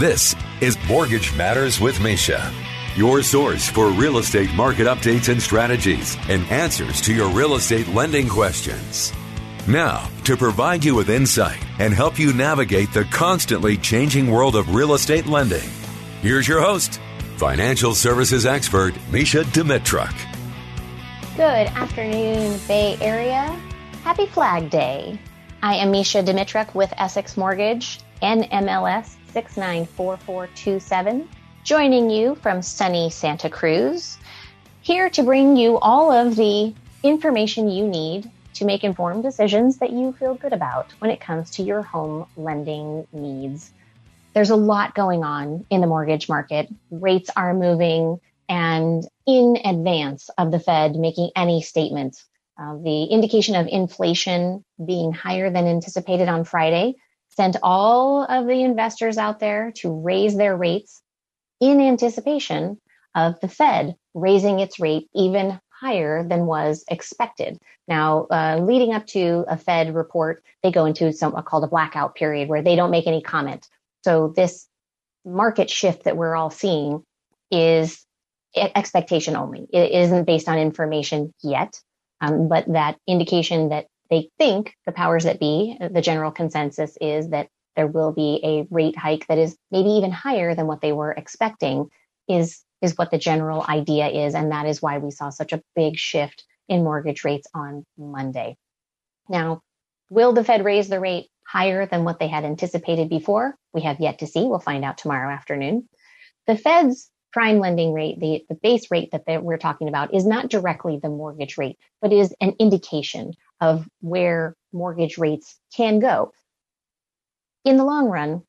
This is Mortgage Matters with Mesha, your source for real estate market updates and strategies and answers to your real estate lending questions. Now, to provide you with insight and help you navigate the constantly changing world of real estate lending, here's your host, financial services expert Mesha Dimitruk. Good afternoon, Bay Area. Happy Flag Day. I am Mesha Dimitruk with Essex Mortgage, NMLS 694427, joining you from sunny Santa Cruz, here to bring you all of the information you need to make informed decisions that you feel good about when it comes to your home lending needs. There's a lot going on in the mortgage market. Rates are moving and in advance of the Fed making any statements. Uh, the indication of inflation being higher than anticipated on Friday sent all of the investors out there to raise their rates in anticipation of the Fed raising its rate even higher than was expected. Now, uh, leading up to a Fed report, they go into some called a blackout period where they don't make any comment. So this market shift that we're all seeing is expectation only. It isn't based on information yet, um, but that indication that they think the powers that be, the general consensus is that there will be a rate hike that is maybe even higher than what they were expecting is is what the general idea is and that is why we saw such a big shift in mortgage rates on Monday. Now, will the Fed raise the rate higher than what they had anticipated before? We have yet to see. We'll find out tomorrow afternoon. The Fed's prime lending rate, the, the base rate that we're talking about, is not directly the mortgage rate, but is an indication of where mortgage rates can go. In the long run,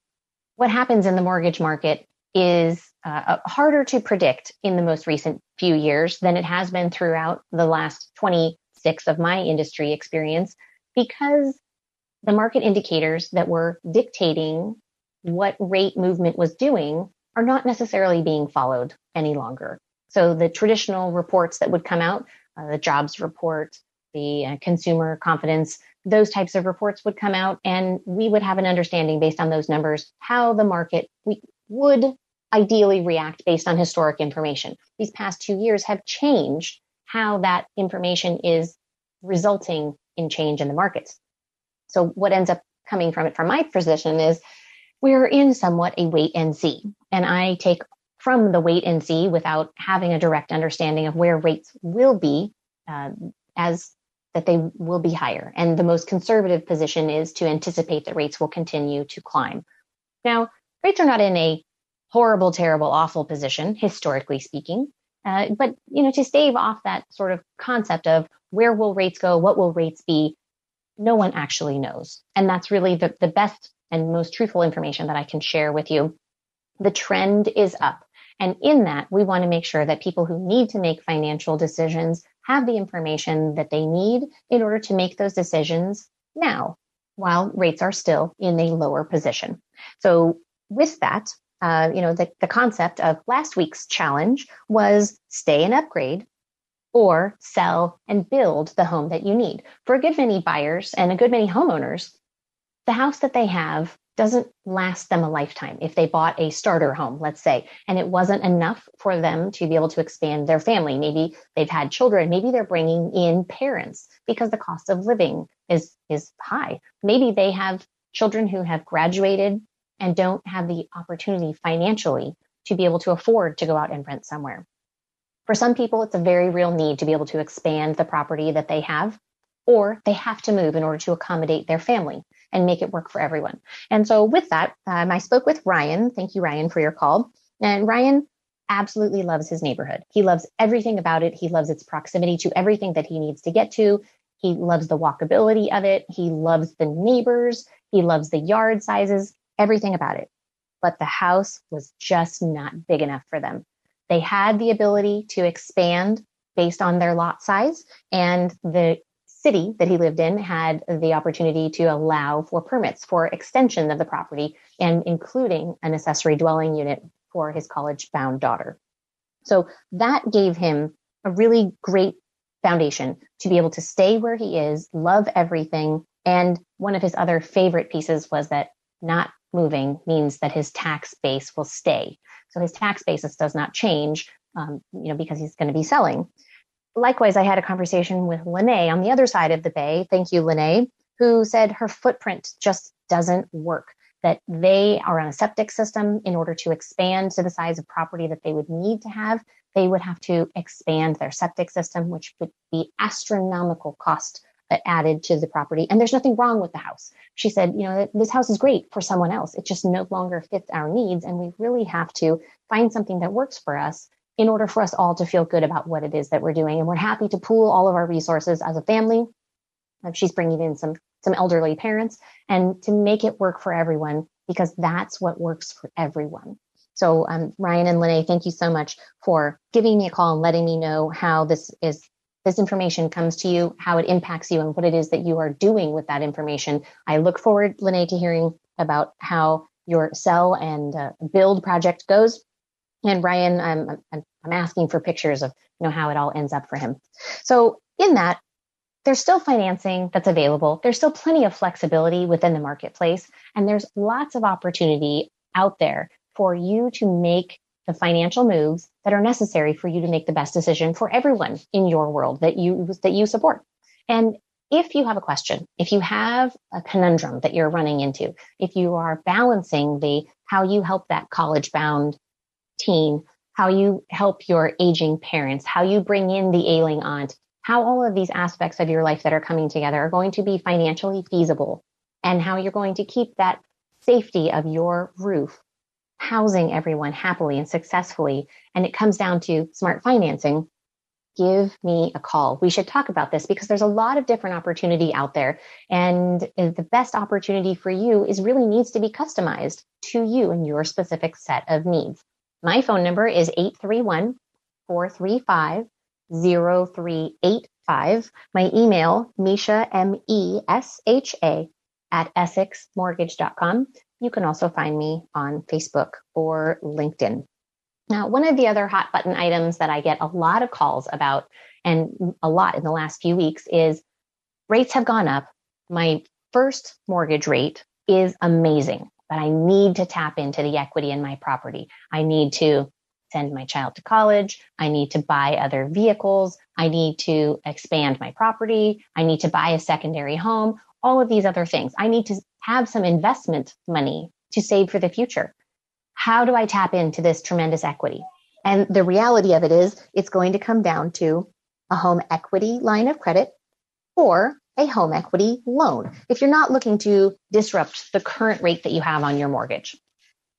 what happens in the mortgage market is uh, harder to predict in the most recent few years than it has been throughout the last 26 of my industry experience because the market indicators that were dictating what rate movement was doing are not necessarily being followed any longer. So the traditional reports that would come out, uh, the jobs report, the uh, consumer confidence, those types of reports would come out and we would have an understanding based on those numbers how the market we would ideally react based on historic information. These past two years have changed how that information is resulting in change in the markets. So what ends up coming from it from my position is we're in somewhat a wait and see. And I take from the wait and see without having a direct understanding of where rates will be uh, as that they will be higher. And the most conservative position is to anticipate that rates will continue to climb. Now, rates are not in a horrible, terrible, awful position, historically speaking. Uh, but you know, to stave off that sort of concept of where will rates go, what will rates be, no one actually knows. And that's really the, the best and most truthful information that I can share with you. The trend is up. And in that, we want to make sure that people who need to make financial decisions have the information that they need in order to make those decisions now, while rates are still in a lower position. So with that, uh, you know, the, the concept of last week's challenge was stay and upgrade or sell and build the home that you need. For a good many buyers and a good many homeowners, the house that they have doesn't last them a lifetime. If they bought a starter home, let's say, and it wasn't enough for them to be able to expand their family, maybe they've had children, maybe they're bringing in parents because the cost of living is, is high. Maybe they have children who have graduated and don't have the opportunity financially to be able to afford to go out and rent somewhere. For some people, it's a very real need to be able to expand the property that they have, or they have to move in order to accommodate their family and make it work for everyone. And so with that, um, I spoke with Ryan. Thank you, Ryan, for your call. And Ryan absolutely loves his neighborhood. He loves everything about it. He loves its proximity to everything that he needs to get to. He loves the walkability of it. He loves the neighbors. He loves the yard sizes, everything about it. But the house was just not big enough for them. They had the ability to expand based on their lot size and the city that he lived in had the opportunity to allow for permits for extension of the property and including an accessory dwelling unit for his college bound daughter. So that gave him a really great foundation to be able to stay where he is, love everything. And one of his other favorite pieces was that not moving means that his tax base will stay. So his tax basis does not change, um, you know, because he's going to be selling. Likewise, I had a conversation with Lene on the other side of the bay. Thank you, Lene, who said her footprint just doesn't work. That they are on a septic system in order to expand to the size of property that they would need to have. They would have to expand their septic system, which would be astronomical cost added to the property. And there's nothing wrong with the house. She said, you know, this house is great for someone else. It just no longer fits our needs. And we really have to find something that works for us in order for us all to feel good about what it is that we're doing. And we're happy to pool all of our resources as a family. She's bringing in some, some elderly parents and to make it work for everyone because that's what works for everyone. So, um, Ryan and Lene, thank you so much for giving me a call and letting me know how this is this information comes to you, how it impacts you, and what it is that you are doing with that information. I look forward, Lene, to hearing about how your sell and uh, build project goes. And Ryan, I'm, I'm, I'm asking for pictures of you know how it all ends up for him. So in that, there's still financing that's available. There's still plenty of flexibility within the marketplace, and there's lots of opportunity out there for you to make the financial moves that are necessary for you to make the best decision for everyone in your world that you that you support. And if you have a question, if you have a conundrum that you're running into, if you are balancing the how you help that college bound how you help your aging parents, how you bring in the ailing aunt, how all of these aspects of your life that are coming together are going to be financially feasible and how you're going to keep that safety of your roof housing everyone happily and successfully, and it comes down to smart financing, give me a call. We should talk about this because there's a lot of different opportunity out there. And the best opportunity for you is really needs to be customized to you and your specific set of needs. My phone number is 831 435 0385. My email, Mesha, M E S H A, at essexmortgage.com. You can also find me on Facebook or LinkedIn. Now, one of the other hot button items that I get a lot of calls about and a lot in the last few weeks is rates have gone up. My first mortgage rate is amazing, but I need to tap into the equity in my property. I need to send my child to college. I need to buy other vehicles. I need to expand my property. I need to buy a secondary home all of these other things. I need to have some investment money to save for the future. How do I tap into this tremendous equity? And the reality of it is it's going to come down to a home equity line of credit or a home equity loan if you're not looking to disrupt the current rate that you have on your mortgage.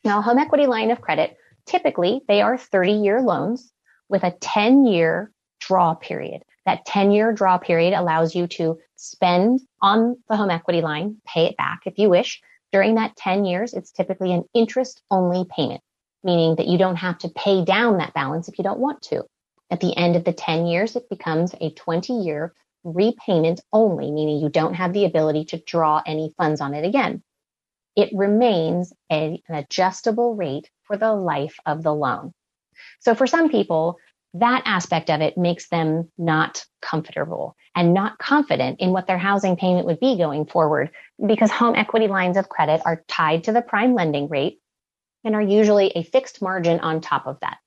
Now, home equity line of credit, typically they are 30 year loans with a 10 year draw period. That 10 year draw period allows you to spend on the home equity line, pay it back if you wish. During that 10 years, it's typically an interest only payment, meaning that you don't have to pay down that balance if you don't want to. At the end of the 10 years, it becomes a 20 year repayment only, meaning you don't have the ability to draw any funds on it again. It remains a, an adjustable rate for the life of the loan. So for some people, that aspect of it makes them not comfortable and not confident in what their housing payment would be going forward because home equity lines of credit are tied to the prime lending rate and are usually a fixed margin on top of that.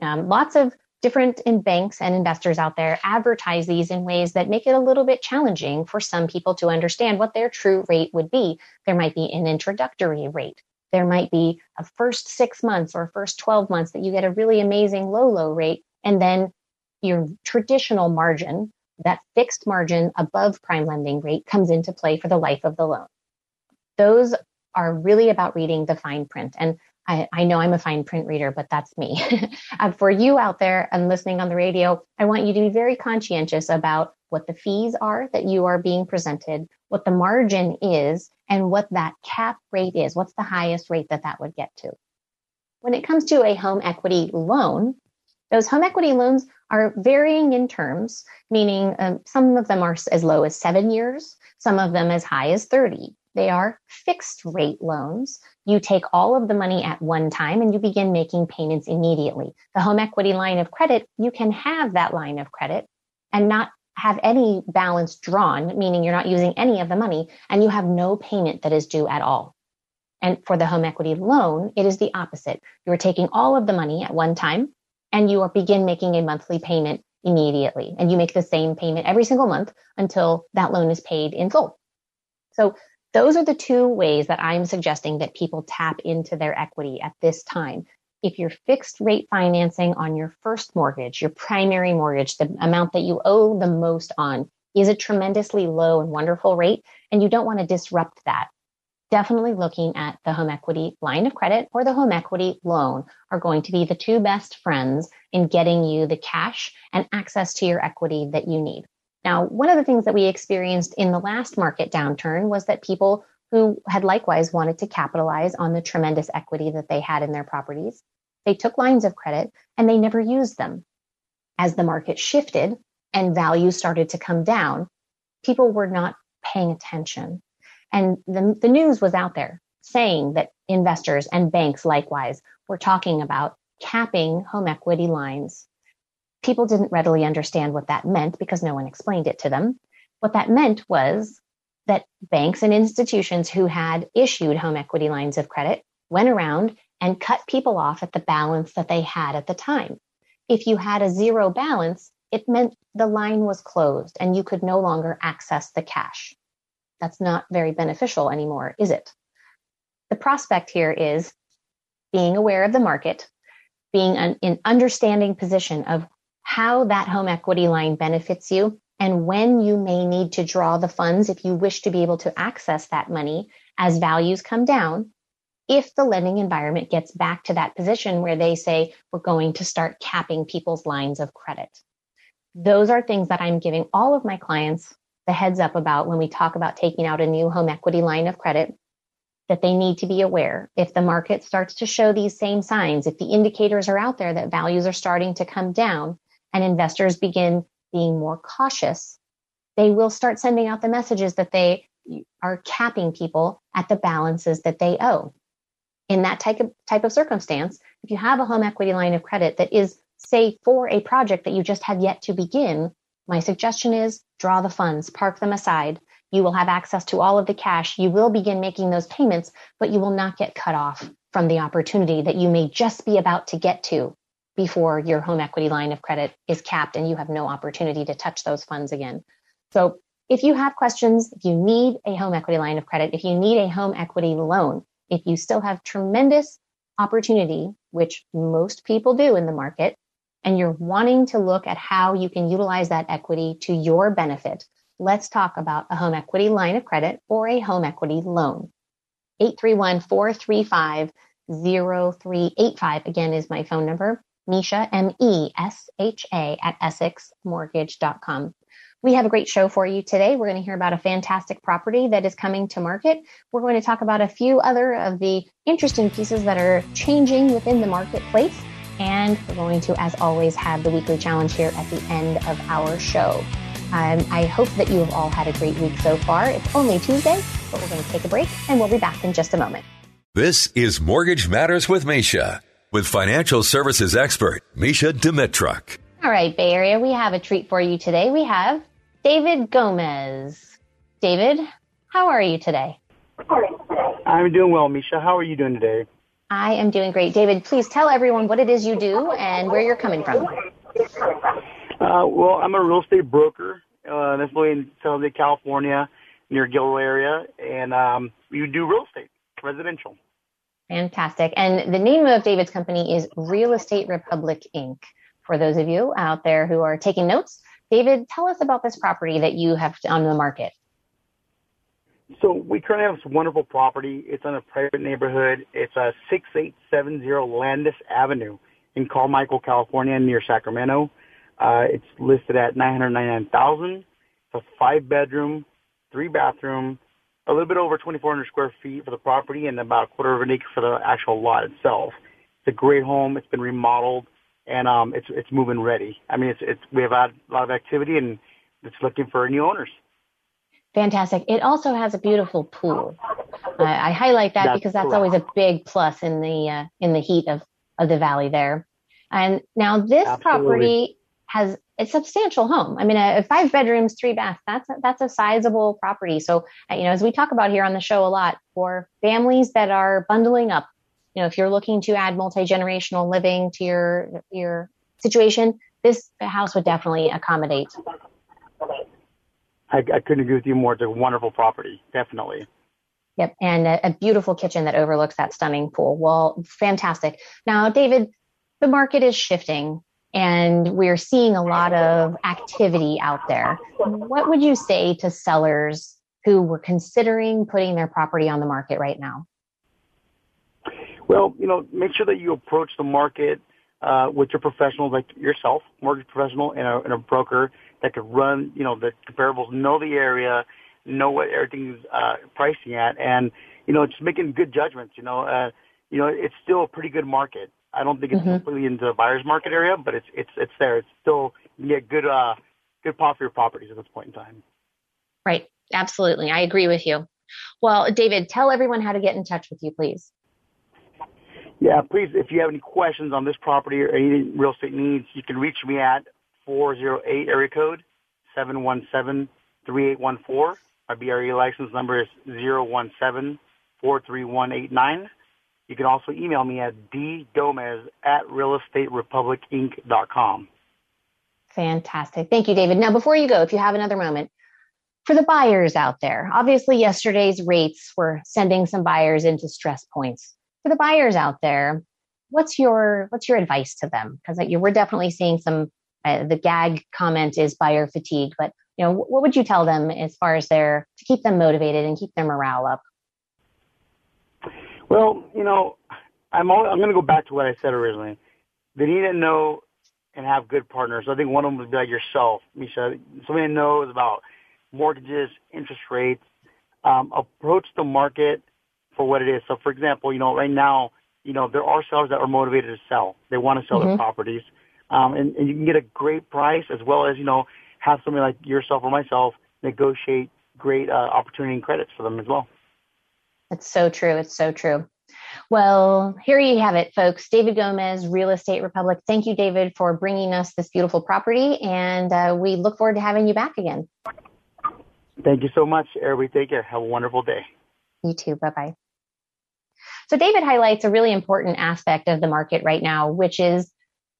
Um, lots of different in banks and investors out there advertise these in ways that make it a little bit challenging for some people to understand what their true rate would be. There might be an introductory rate. There might be a first six months or first 12 months that you get a really amazing low, low rate and then your traditional margin, that fixed margin above prime lending rate comes into play for the life of the loan. Those are really about reading the fine print. And I, I know I'm a fine print reader, but that's me. for you out there and listening on the radio, I want you to be very conscientious about what the fees are that you are being presented, what the margin is, and what that cap rate is. What's the highest rate that that would get to? When it comes to a home equity loan, those home equity loans are varying in terms, meaning um, some of them are as low as seven years, some of them as high as 30. They are fixed rate loans. You take all of the money at one time and you begin making payments immediately. The home equity line of credit, you can have that line of credit and not have any balance drawn, meaning you're not using any of the money and you have no payment that is due at all. And for the home equity loan, it is the opposite. You're taking all of the money at one time and you begin making a monthly payment immediately. And you make the same payment every single month until that loan is paid in full. So those are the two ways that I'm suggesting that people tap into their equity at this time. If you're fixed rate financing on your first mortgage, your primary mortgage, the amount that you owe the most on is a tremendously low and wonderful rate, and you don't want to disrupt that definitely looking at the home equity line of credit or the home equity loan are going to be the two best friends in getting you the cash and access to your equity that you need. Now, one of the things that we experienced in the last market downturn was that people who had likewise wanted to capitalize on the tremendous equity that they had in their properties, they took lines of credit and they never used them. As the market shifted and values started to come down, people were not paying attention and the, the news was out there saying that investors and banks likewise were talking about capping home equity lines. People didn't readily understand what that meant because no one explained it to them. What that meant was that banks and institutions who had issued home equity lines of credit went around and cut people off at the balance that they had at the time. If you had a zero balance, it meant the line was closed and you could no longer access the cash. That's not very beneficial anymore, is it? The prospect here is being aware of the market, being in an, in understanding position of how that home equity line benefits you and when you may need to draw the funds if you wish to be able to access that money as values come down if the lending environment gets back to that position where they say we're going to start capping people's lines of credit. Those are things that I'm giving all of my clients the heads up about when we talk about taking out a new home equity line of credit that they need to be aware. If the market starts to show these same signs, if the indicators are out there that values are starting to come down and investors begin being more cautious, they will start sending out the messages that they are capping people at the balances that they owe. In that type of, type of circumstance, if you have a home equity line of credit that is, say, for a project that you just have yet to begin, my suggestion is draw the funds, park them aside. You will have access to all of the cash. You will begin making those payments, but you will not get cut off from the opportunity that you may just be about to get to before your home equity line of credit is capped and you have no opportunity to touch those funds again. So if you have questions, if you need a home equity line of credit, if you need a home equity loan, if you still have tremendous opportunity, which most people do in the market, and you're wanting to look at how you can utilize that equity to your benefit, let's talk about a home equity line of credit or a home equity loan. 831-435-0385 again is my phone number. Mesha, M-E-S-H-A at EssexMortgage.com. We have a great show for you today. We're going to hear about a fantastic property that is coming to market. We're going to talk about a few other of the interesting pieces that are changing within the marketplace. And we're going to, as always, have the weekly challenge here at the end of our show. Um, I hope that you have all had a great week so far. It's only Tuesday, but we're going to take a break and we'll be back in just a moment. This is Mortgage Matters with Mesha, with financial services expert Mesha Dimitruk. All right, Bay Area, we have a treat for you today. We have David Gomez. David, how are you today? I'm doing well, Mesha. How are you doing today? I am doing great. David, please tell everyone what it is you do and where you're coming from. Uh, well, I'm a real estate broker. Uh, that's in San Jose, California, near Gilroy area, and um, we do real estate, residential. Fantastic. And the name of David's company is Real Estate Republic Inc. For those of you out there who are taking notes, David, tell us about this property that you have on the market. So we currently have this wonderful property. It's on a private neighborhood. It's a 6870 Landis Avenue in Carmichael, California, near Sacramento. Uh, it's listed at 999,000. It's a five bedroom, three bathroom, a little bit over 2,400 square feet for the property and about a quarter of an acre for the actual lot itself. It's a great home. It's been remodeled and, um, it's, it's moving ready. I mean, it's, it's, we have had a lot of activity and it's looking for new owners. Fantastic. It also has a beautiful pool. I highlight that that's because that's correct. always a big plus in the uh, in the heat of of the valley there. And now this Absolutely. property has a substantial home. I mean, a, a five bedrooms, three baths, that's a, that's a sizable property. So, uh, you know, as we talk about here on the show a lot for families that are bundling up, you know, if you're looking to add multi-generational living to your, your situation, this house would definitely accommodate. I, I couldn't agree with you more. It's a wonderful property. Definitely. Yep. And a, a beautiful kitchen that overlooks that stunning pool. Well, fantastic. Now, David, the market is shifting and we're seeing a lot of activity out there. What would you say to sellers who were considering putting their property on the market right now? Well, you know, make sure that you approach the market uh, with your professionals like yourself, mortgage professional, and a, and a broker that could run, you know, the comparables, know the area, know what everything's uh, pricing at, and you know, just making good judgments. You know, uh, you know, it's still a pretty good market. I don't think it's mm-hmm. completely into the buyer's market area, but it's it's it's there. It's still you get good uh good pop for your properties at this point in time. Right. Absolutely. I agree with you. Well, David, tell everyone how to get in touch with you, please. Yeah, please, if you have any questions on this property or any real estate needs, you can reach me at 408 area code 717 3814. My BRE license number is 017 43189. You can also email me at dgomez at realestaterepublicinc.com. Fantastic. Thank you, David. Now, before you go, if you have another moment, for the buyers out there, obviously yesterday's rates were sending some buyers into stress points. For the buyers out there, what's your what's your advice to them? Because we're definitely seeing some. Uh, the gag comment is buyer fatigue, but you know, what would you tell them as far as their to keep them motivated and keep their morale up? Well, you know, I'm all, I'm going to go back to what I said originally. They need to know and have good partners. I think one of them would be like yourself, Mesha. Somebody that knows about mortgages, interest rates. Um, approach the market for what it is. So, for example, you know, right now, you know, there are sellers that are motivated to sell. They want to sell mm-hmm. their properties, um, and, and you can get a great price as well as you know have somebody like yourself or myself negotiate great uh, opportunity and credits for them as well. It's so true. It's so true. Well, here you have it, folks. David Gomez, Real Estate Republic. Thank you, David, for bringing us this beautiful property, and uh, we look forward to having you back again. Thank you so much, everybody. Take care. Have a wonderful day. You too. Bye bye. So, David highlights a really important aspect of the market right now, which is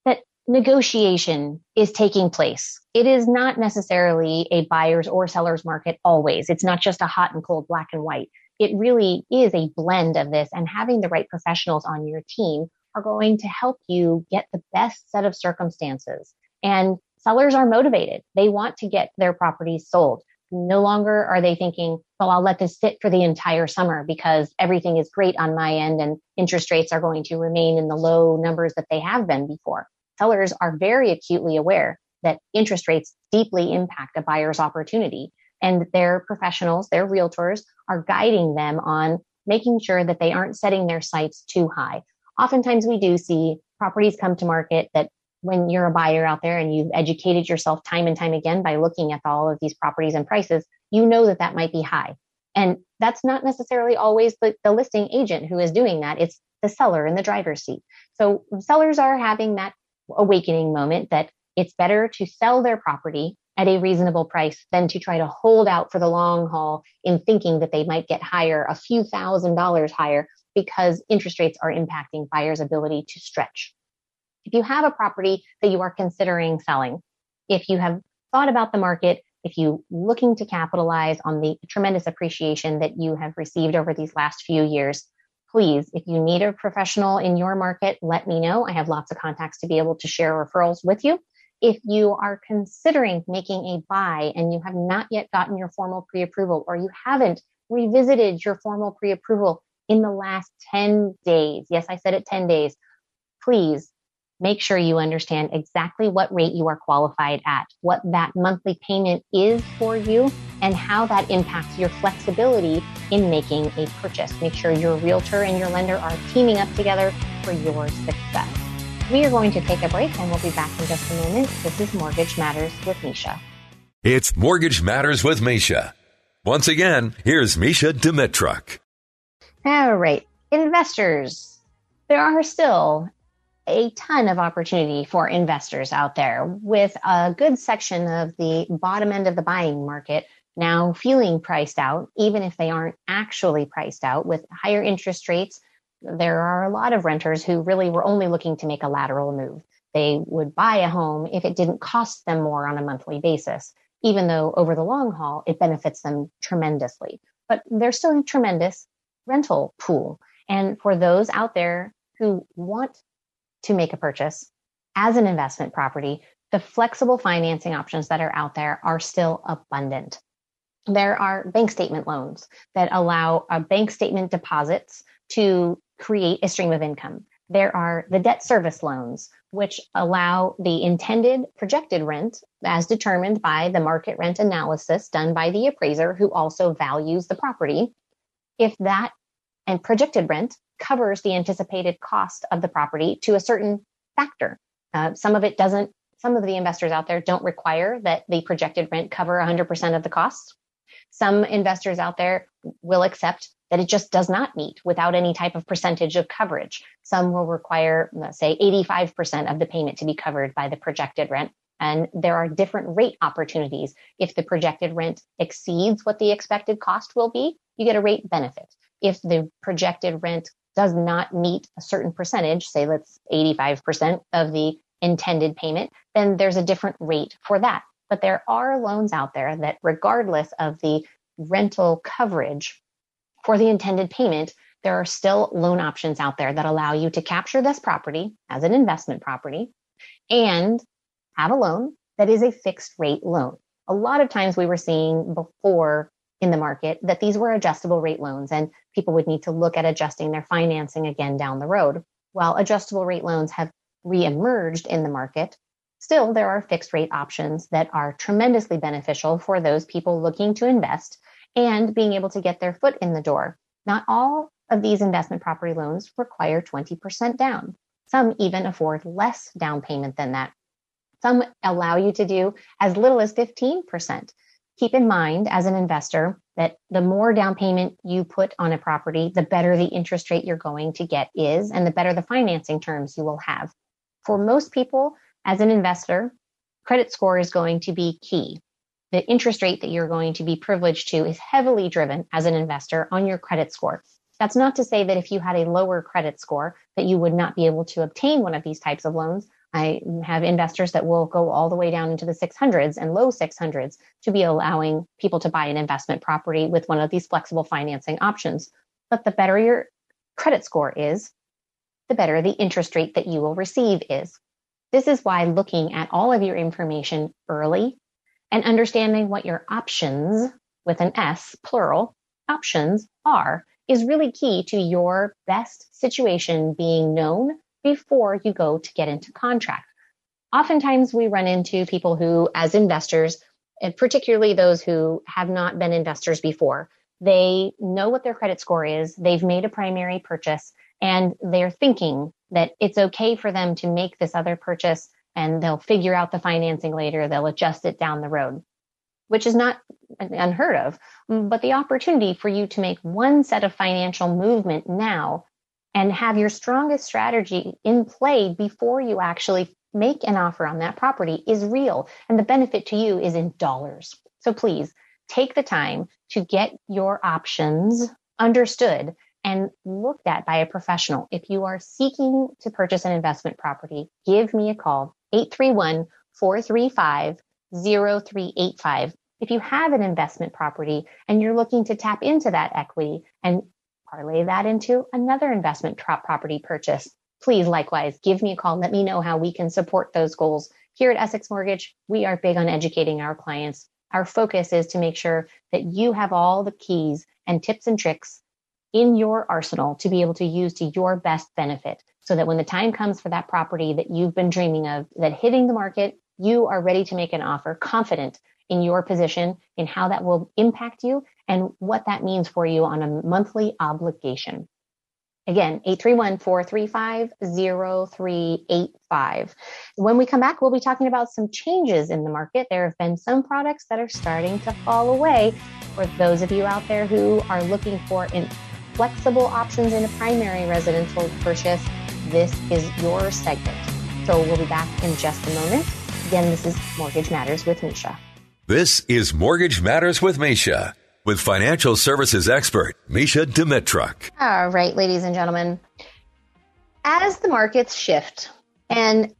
that negotiation is taking place. It is not necessarily a buyer's or seller's market always. It's not just a hot and cold black and white it really is a blend of this and having the right professionals on your team are going to help you get the best set of circumstances. And sellers are motivated. They want to get their properties sold. No longer are they thinking, well, I'll let this sit for the entire summer because everything is great on my end and interest rates are going to remain in the low numbers that they have been before. Sellers are very acutely aware that interest rates deeply impact a buyer's opportunity and their professionals, their realtors are guiding them on making sure that they aren't setting their sights too high. Oftentimes we do see properties come to market that when you're a buyer out there and you've educated yourself time and time again by looking at all of these properties and prices, you know that that might be high. And that's not necessarily always the, the listing agent who is doing that. It's the seller in the driver's seat. So sellers are having that awakening moment that it's better to sell their property at a reasonable price than to try to hold out for the long haul in thinking that they might get higher, a few thousand dollars higher, because interest rates are impacting buyers' ability to stretch. If you have a property that you are considering selling, if you have thought about the market, if you looking to capitalize on the tremendous appreciation that you have received over these last few years, please, if you need a professional in your market, let me know. I have lots of contacts to be able to share referrals with you if you are considering making a buy and you have not yet gotten your formal pre-approval or you haven't revisited your formal pre-approval in the last 10 days, yes, I said it 10 days, please make sure you understand exactly what rate you are qualified at, what that monthly payment is for you, and how that impacts your flexibility in making a purchase. Make sure your realtor and your lender are teaming up together for your success. We are going to take a break and we'll be back in just a moment. This is Mortgage Matters with Mesha. It's Mortgage Matters with Mesha. Once again, here's Mesha Dimitruk. All right. Investors, there are still a ton of opportunity for investors out there with a good section of the bottom end of the buying market now feeling priced out, even if they aren't actually priced out with higher interest rates. There are a lot of renters who really were only looking to make a lateral move. They would buy a home if it didn't cost them more on a monthly basis, even though over the long haul, it benefits them tremendously. But there's still a tremendous rental pool. And for those out there who want to make a purchase as an investment property, the flexible financing options that are out there are still abundant. There are bank statement loans that allow a bank statement deposits to create a stream of income. There are the debt service loans, which allow the intended projected rent as determined by the market rent analysis done by the appraiser who also values the property. If that and projected rent covers the anticipated cost of the property to a certain factor. Uh, some of it doesn't, some of the investors out there don't require that the projected rent cover 100% of the costs. Some investors out there will accept that it just does not meet without any type of percentage of coverage. Some will require, let's say, 85% of the payment to be covered by the projected rent. And there are different rate opportunities. If the projected rent exceeds what the expected cost will be, you get a rate benefit. If the projected rent does not meet a certain percentage, say let's 85% of the intended payment, then there's a different rate for that. But there are loans out there that, regardless of the rental coverage for the intended payment, there are still loan options out there that allow you to capture this property as an investment property and have a loan that is a fixed rate loan. A lot of times we were seeing before in the market that these were adjustable rate loans and people would need to look at adjusting their financing again down the road. While adjustable rate loans have reemerged in the market, still there are fixed rate options that are tremendously beneficial for those people looking to invest and being able to get their foot in the door. Not all of these investment property loans require 20% down. Some even afford less down payment than that. Some allow you to do as little as 15% keep in mind as an investor that the more down payment you put on a property, the better the interest rate you're going to get is, and the better the financing terms you will have. For most people, as an investor, credit score is going to be key. The interest rate that you're going to be privileged to is heavily driven as an investor on your credit score. That's not to say that if you had a lower credit score that you would not be able to obtain one of these types of loans, I have investors that will go all the way down into the 600s and low 600s to be allowing people to buy an investment property with one of these flexible financing options. But the better your credit score is, the better the interest rate that you will receive is. This is why looking at all of your information early and understanding what your options with an S, plural, options are is really key to your best situation being known before you go to get into contract. Oftentimes we run into people who, as investors, and particularly those who have not been investors before, they know what their credit score is, they've made a primary purchase, and they're thinking that it's okay for them to make this other purchase and they'll figure out the financing later, they'll adjust it down the road, which is not unheard of. But the opportunity for you to make one set of financial movement now and have your strongest strategy in play before you actually make an offer on that property is real. And the benefit to you is in dollars. So please take the time to get your options understood and looked at by a professional. If you are seeking to purchase an investment property, give me a call, 831 435 0385. If you have an investment property and you're looking to tap into that equity and parlay that into another investment property purchase, please likewise give me a call. Let me know how we can support those goals. Here at Essex Mortgage, we are big on educating our clients. Our focus is to make sure that you have all the keys and tips and tricks in your arsenal to be able to use to your best benefit so that when the time comes for that property that you've been dreaming of, that hitting the market, you are ready to make an offer confident in your position, in how that will impact you, and what that means for you on a monthly obligation. Again, 831-435-0385. When we come back, we'll be talking about some changes in the market. There have been some products that are starting to fall away. For those of you out there who are looking for flexible options in a primary residential purchase, this is your segment. So we'll be back in just a moment. Again, this is Mortgage Matters with Mesha. This is Mortgage Matters with Mesha, with financial services expert Mesha Dimitruk. All right, ladies and gentlemen. As the markets shift, and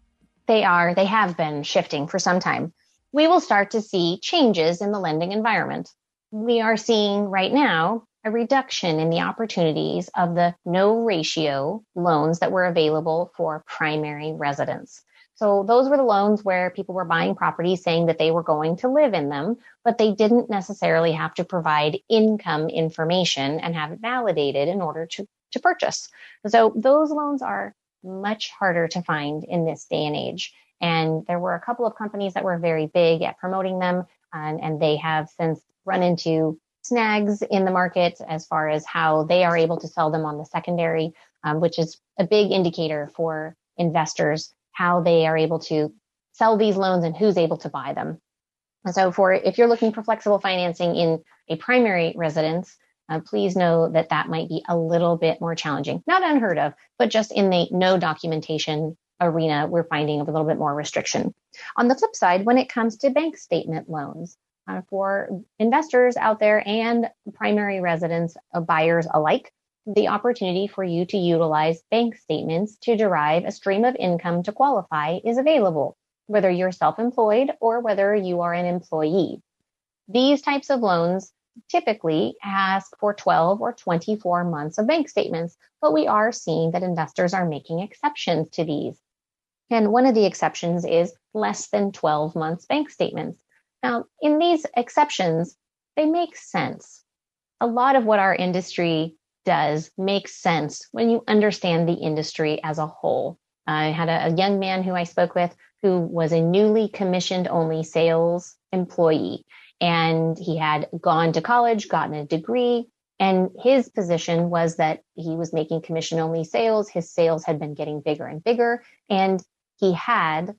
they are, they have been shifting for some time, we will start to see changes in the lending environment. We are seeing right now a reduction in the opportunities of the no ratio loans that were available for primary residence. So those were the loans where people were buying properties saying that they were going to live in them, but they didn't necessarily have to provide income information and have it validated in order to, to purchase. So those loans are much harder to find in this day and age. And there were a couple of companies that were very big at promoting them, and, and they have since run into snags in the market as far as how they are able to sell them on the secondary, um, which is a big indicator for investors how they are able to sell these loans and who's able to buy them. And so for if you're looking for flexible financing in a primary residence, uh, please know that that might be a little bit more challenging. Not unheard of, but just in the no documentation arena, we're finding a little bit more restriction. On the flip side, when it comes to bank statement loans, uh, for investors out there and primary residents, uh, buyers alike, the opportunity for you to utilize bank statements to derive a stream of income to qualify is available, whether you're self-employed or whether you are an employee. These types of loans typically ask for 12 or 24 months of bank statements, but we are seeing that investors are making exceptions to these. And one of the exceptions is less than 12 months bank statements. Now, in these exceptions, they make sense. A lot of what our industry does make sense when you understand the industry as a whole. I had a, a young man who I spoke with who was a newly commissioned only sales employee. And he had gone to college, gotten a degree, and his position was that he was making commission only sales. His sales had been getting bigger and bigger, and he had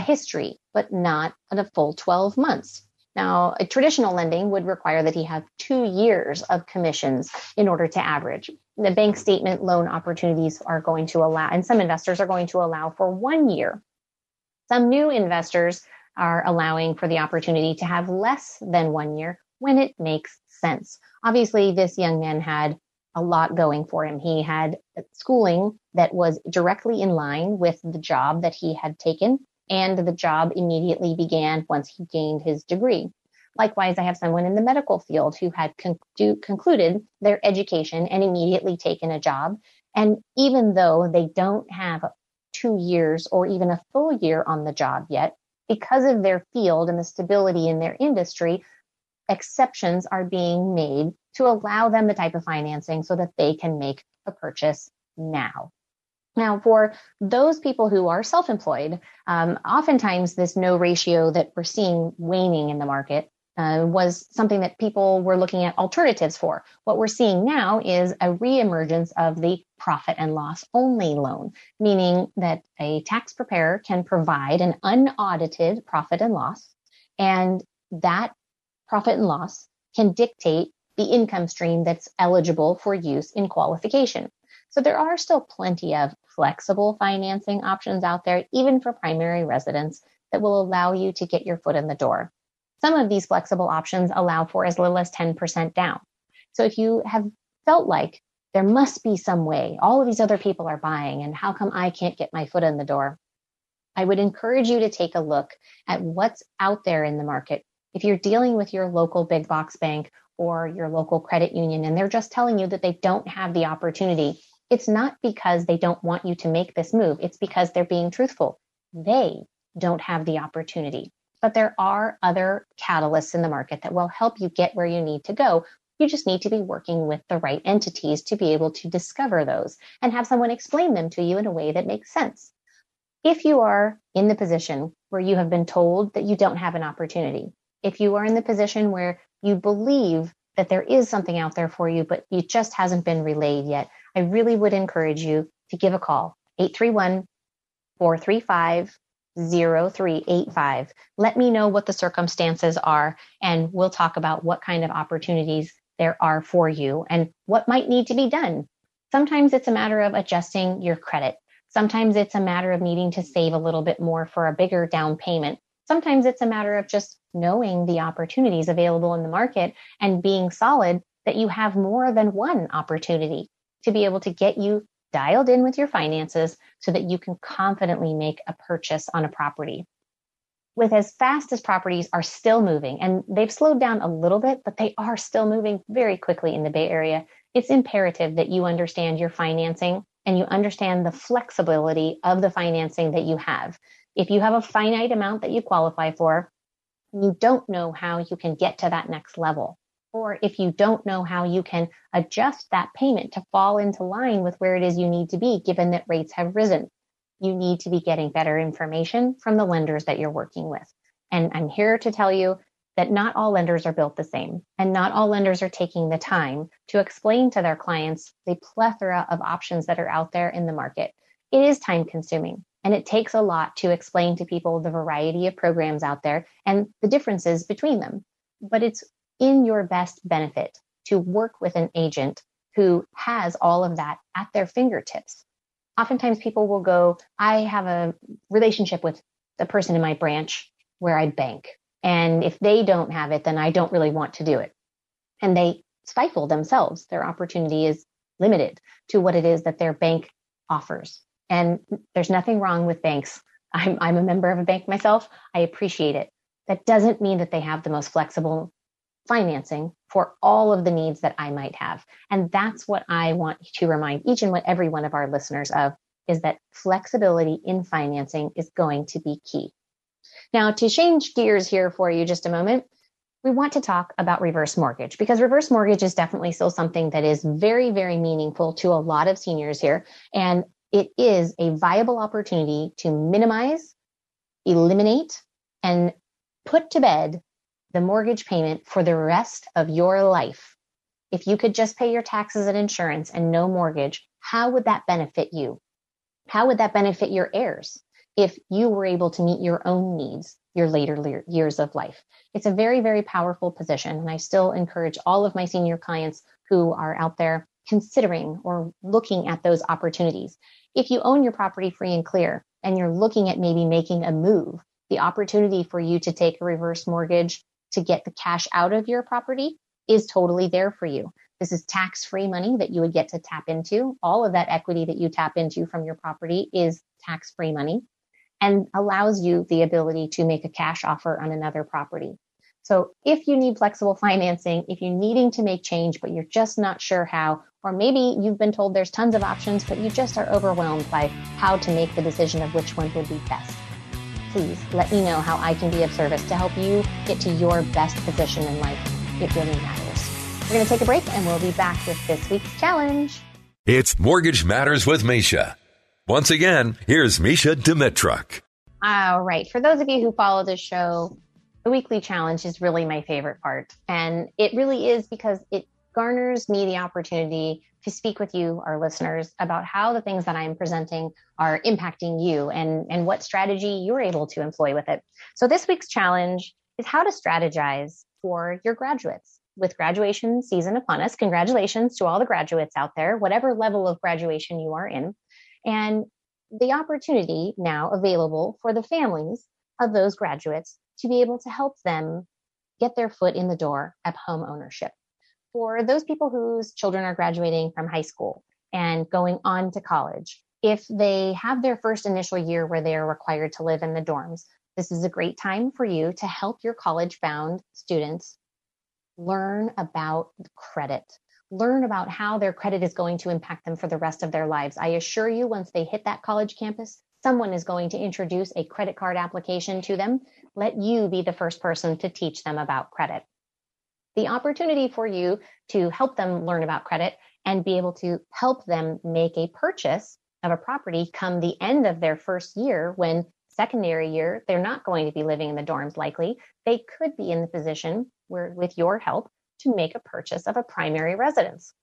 a history, but not a full 12 months. Now, a traditional lending would require that he have two years of commissions in order to average. The bank statement loan opportunities are going to allow, and some investors are going to allow for one year. Some new investors are allowing for the opportunity to have less than one year when it makes sense. Obviously, this young man had a lot going for him. He had schooling that was directly in line with the job that he had taken and the job immediately began once he gained his degree. Likewise, I have someone in the medical field who had con- concluded their education and immediately taken a job. And even though they don't have two years or even a full year on the job yet, because of their field and the stability in their industry, exceptions are being made to allow them the type of financing so that they can make a purchase now. Now, for those people who are self employed, um, oftentimes this no ratio that we're seeing waning in the market uh, was something that people were looking at alternatives for. What we're seeing now is a reemergence of the profit and loss only loan, meaning that a tax preparer can provide an unaudited profit and loss, and that profit and loss can dictate the income stream that's eligible for use in qualification. So there are still plenty of flexible financing options out there, even for primary residents, that will allow you to get your foot in the door. Some of these flexible options allow for as little as 10% down. So if you have felt like there must be some way, all of these other people are buying, and how come I can't get my foot in the door? I would encourage you to take a look at what's out there in the market. If you're dealing with your local big box bank or your local credit union and they're just telling you that they don't have the opportunity it's not because they don't want you to make this move. It's because they're being truthful. They don't have the opportunity. But there are other catalysts in the market that will help you get where you need to go. You just need to be working with the right entities to be able to discover those and have someone explain them to you in a way that makes sense. If you are in the position where you have been told that you don't have an opportunity, if you are in the position where you believe that there is something out there for you, but it just hasn't been relayed yet, I really would encourage you to give a call 831 435 0385. Let me know what the circumstances are, and we'll talk about what kind of opportunities there are for you and what might need to be done. Sometimes it's a matter of adjusting your credit. Sometimes it's a matter of needing to save a little bit more for a bigger down payment. Sometimes it's a matter of just knowing the opportunities available in the market and being solid that you have more than one opportunity to be able to get you dialed in with your finances so that you can confidently make a purchase on a property. With as fast as properties are still moving, and they've slowed down a little bit, but they are still moving very quickly in the Bay Area, it's imperative that you understand your financing and you understand the flexibility of the financing that you have. If you have a finite amount that you qualify for, you don't know how you can get to that next level or if you don't know how you can adjust that payment to fall into line with where it is you need to be, given that rates have risen. You need to be getting better information from the lenders that you're working with. And I'm here to tell you that not all lenders are built the same, and not all lenders are taking the time to explain to their clients the plethora of options that are out there in the market. It is time consuming. And it takes a lot to explain to people the variety of programs out there and the differences between them. But it's in your best benefit to work with an agent who has all of that at their fingertips. Oftentimes people will go, I have a relationship with the person in my branch where I bank. And if they don't have it, then I don't really want to do it. And they stifle themselves. Their opportunity is limited to what it is that their bank offers. And there's nothing wrong with banks. I'm, I'm a member of a bank myself. I appreciate it. That doesn't mean that they have the most flexible financing for all of the needs that I might have. And that's what I want to remind each and every one of our listeners of is that flexibility in financing is going to be key. Now, to change gears here for you just a moment, we want to talk about reverse mortgage because reverse mortgage is definitely still something that is very, very meaningful to a lot of seniors here. And it is a viable opportunity to minimize, eliminate, and put to bed the mortgage payment for the rest of your life. If you could just pay your taxes and insurance and no mortgage, how would that benefit you? How would that benefit your heirs if you were able to meet your own needs your later years of life? It's a very, very powerful position. And I still encourage all of my senior clients who are out there considering or looking at those opportunities. If you own your property free and clear and you're looking at maybe making a move, the opportunity for you to take a reverse mortgage to get the cash out of your property is totally there for you. This is tax free money that you would get to tap into. All of that equity that you tap into from your property is tax free money and allows you the ability to make a cash offer on another property. So if you need flexible financing, if you're needing to make change, but you're just not sure how, or maybe you've been told there's tons of options, but you just are overwhelmed by how to make the decision of which one would be best please let me know how I can be of service to help you get to your best position in life. It really matters. We're going to take a break and we'll be back with this week's challenge. It's Mortgage Matters with Mesha. Once again, here's Mesha Dimitruk. All right. For those of you who follow this show, the weekly challenge is really my favorite part. And it really is because it garners me the opportunity to speak with you, our listeners, about how the things that I'm presenting are impacting you and, and what strategy you're able to employ with it. So this week's challenge is how to strategize for your graduates. With graduation season upon us, congratulations to all the graduates out there, whatever level of graduation you are in. And the opportunity now available for the families of those graduates to be able to help them get their foot in the door of home ownership for those people whose children are graduating from high school and going on to college, if they have their first initial year where they are required to live in the dorms, this is a great time for you to help your college bound students learn about credit, learn about how their credit is going to impact them for the rest of their lives. I assure you, once they hit that college campus, someone is going to introduce a credit card application to them. Let you be the first person to teach them about credit the opportunity for you to help them learn about credit and be able to help them make a purchase of a property come the end of their first year when secondary year they're not going to be living in the dorms likely. They could be in the position where with your help to make a purchase of a primary residence.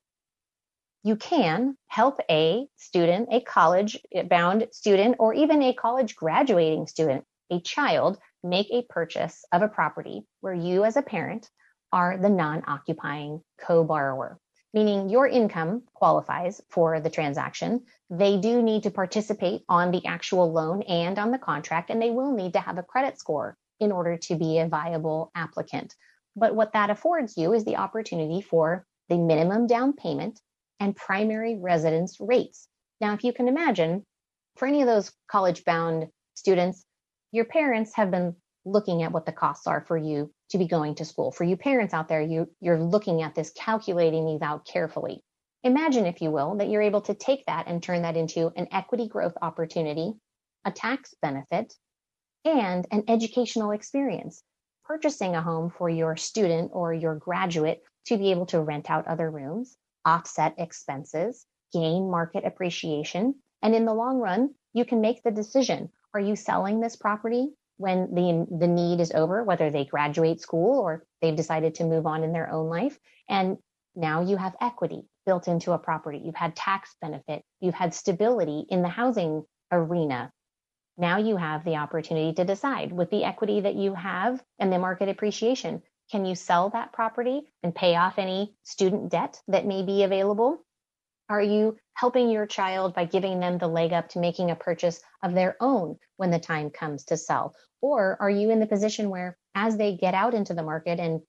You can help a student a college eh, bound student or even a college graduating student a child make a purchase of a property where you as a parent are the non occupying co borrower. meaning your income qualifies for the transaction. They do need to participate on the actual loan and on the contract, and they will need to have a credit score in order to be a viable applicant. But what that affords you is the opportunity for the minimum down payment and primary residence rates. Now, if you can imagine, for any of those college bound students, your parents have been looking at what the costs are for you to be going to school. For you parents out there, you, you're looking at this, calculating these out carefully. Imagine, if you will, that you're able to take that and turn that into an equity growth opportunity, a tax benefit, and an educational experience. Purchasing a home for your student or your graduate to be able to rent out other rooms, offset expenses, gain market appreciation, and in the long run, you can make the decision are you selling this property when the the need is over whether they graduate school or they've decided to move on in their own life. And now you have equity built into a property. You've had tax benefit. You've had stability in the housing arena. Now you have the opportunity to decide with the equity that you have and the market appreciation can you sell that property and pay off any student debt that may be available are you helping your child by giving them the leg up to making a purchase of their own when the time comes to sell? Or are you in the position where, as they get out into the market and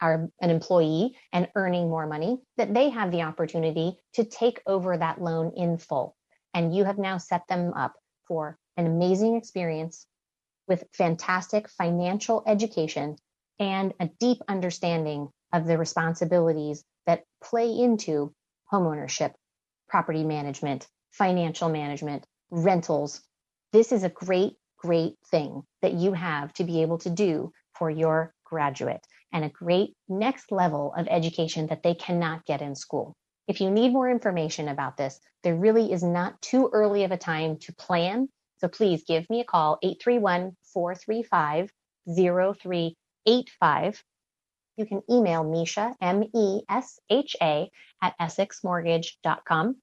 are an employee and earning more money, that they have the opportunity to take over that loan in full? And you have now set them up for an amazing experience with fantastic financial education and a deep understanding of the responsibilities that play into homeownership, property management, financial management, rentals. This is a great, great thing that you have to be able to do for your graduate and a great next level of education that they cannot get in school. If you need more information about this, there really is not too early of a time to plan. So please give me a call, 831 435 0385 you can email Mesha, M E S H A, at EssexMortgage.com.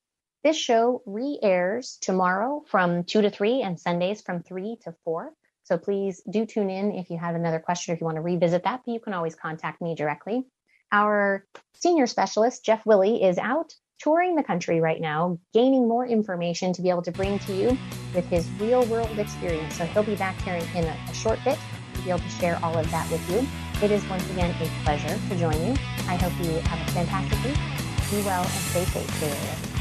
This show re airs tomorrow from 2 to 3 and Sundays from 3 to 4. So please do tune in if you have another question, or if you want to revisit that, but you can always contact me directly. Our senior specialist, Jeff Willie, is out touring the country right now, gaining more information to be able to bring to you with his real world experience. So he'll be back here in, a, a short bit to be able to share all of that with you. It is once again a pleasure to join you. I hope you have a fantastic week. Be well and stay safe,